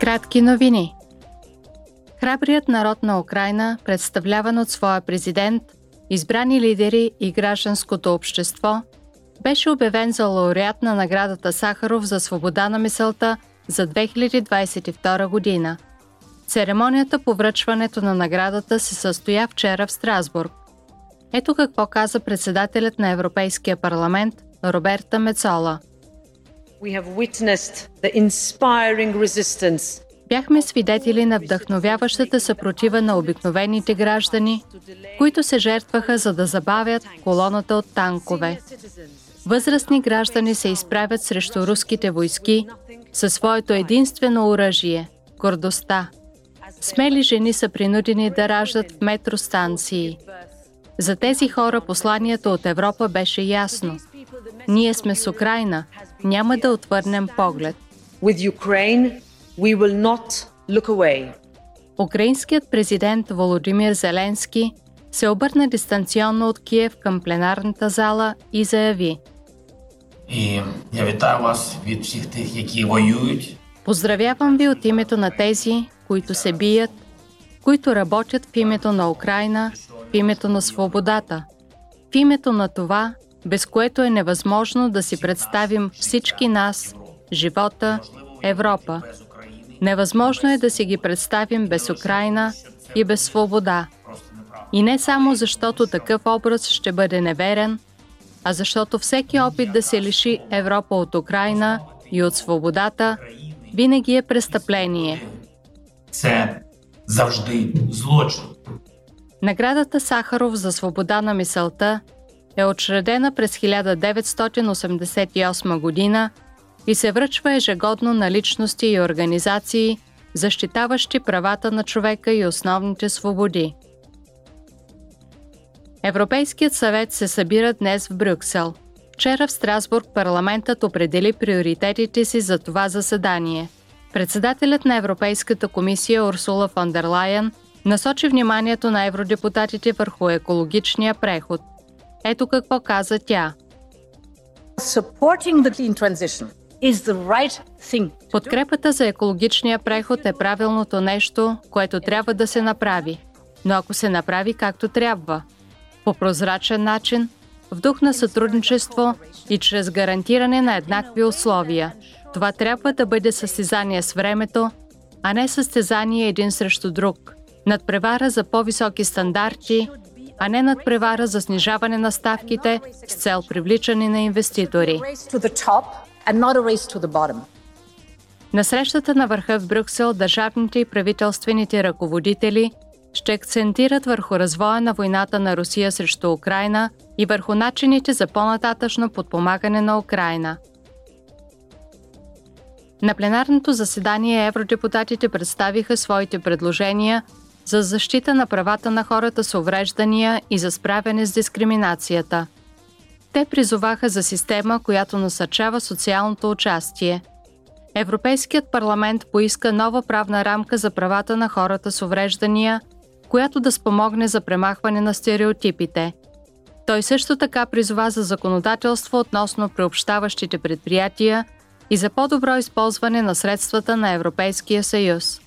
Кратки новини. Храбрият народ на Украина, представляван от своя президент, избрани лидери и гражданското общество, беше обявен за лауреат на наградата Сахаров за свобода на мисълта за 2022 година. Церемонията по връчването на наградата се състоя вчера в Страсбург. Ето какво каза председателят на Европейския парламент Роберта Мецола – Бяхме свидетели на вдъхновяващата съпротива на обикновените граждани, които се жертваха за да забавят колоната от танкове. Възрастни граждани се изправят срещу руските войски със своето единствено оръжие – гордостта. Смели жени са принудени да раждат в метростанции. За тези хора посланието от Европа беше ясно – ние сме с Украина. Няма да отвърнем поглед. Украинският президент Володимир Зеленски се обърна дистанционно от Киев към пленарната зала и заяви І я вітаю вас від всіх тих, які воюють. Поздравявам ви от името на тези, които се бият, които работят в името на Украина, в името на свободата, в името на това, без което е невъзможно да си представим всички нас, живота, Европа. Невъзможно е да си ги представим без Украина и без свобода. И не само защото такъв образ ще бъде неверен, а защото всеки опит да се лиши Европа от Украина и от свободата винаги е престъпление. Це завжди злочин. Наградата Сахаров за свобода на мисълта е учредена през 1988 година и се връчва ежегодно на личности и организации, защитаващи правата на човека и основните свободи. Европейският съвет се събира днес в Брюксел. Вчера в Страсбург парламентът определи приоритетите си за това заседание. Председателят на Европейската комисия Урсула фон дер Лайен насочи вниманието на евродепутатите върху екологичния преход – ето какво каза тя. Подкрепата за екологичния преход е правилното нещо, което трябва да се направи, но ако се направи както трябва, по прозрачен начин, в дух на сътрудничество и чрез гарантиране на еднакви условия. Това трябва да бъде състезание с времето, а не състезание един срещу друг. Надпревара за по-високи стандарти а не надпревара за снижаване на ставките с цел привличане на инвеститори. На срещата на върха в Брюксел държавните и правителствените ръководители ще акцентират върху развоя на войната на Русия срещу Украина и върху начините за по-нататъчно подпомагане на Украина. На пленарното заседание евродепутатите представиха своите предложения за защита на правата на хората с увреждания и за справяне с дискриминацията. Те призоваха за система, която насърчава социалното участие. Европейският парламент поиска нова правна рамка за правата на хората с увреждания, която да спомогне за премахване на стереотипите. Той също така призова за законодателство относно приобщаващите предприятия и за по-добро използване на средствата на Европейския съюз.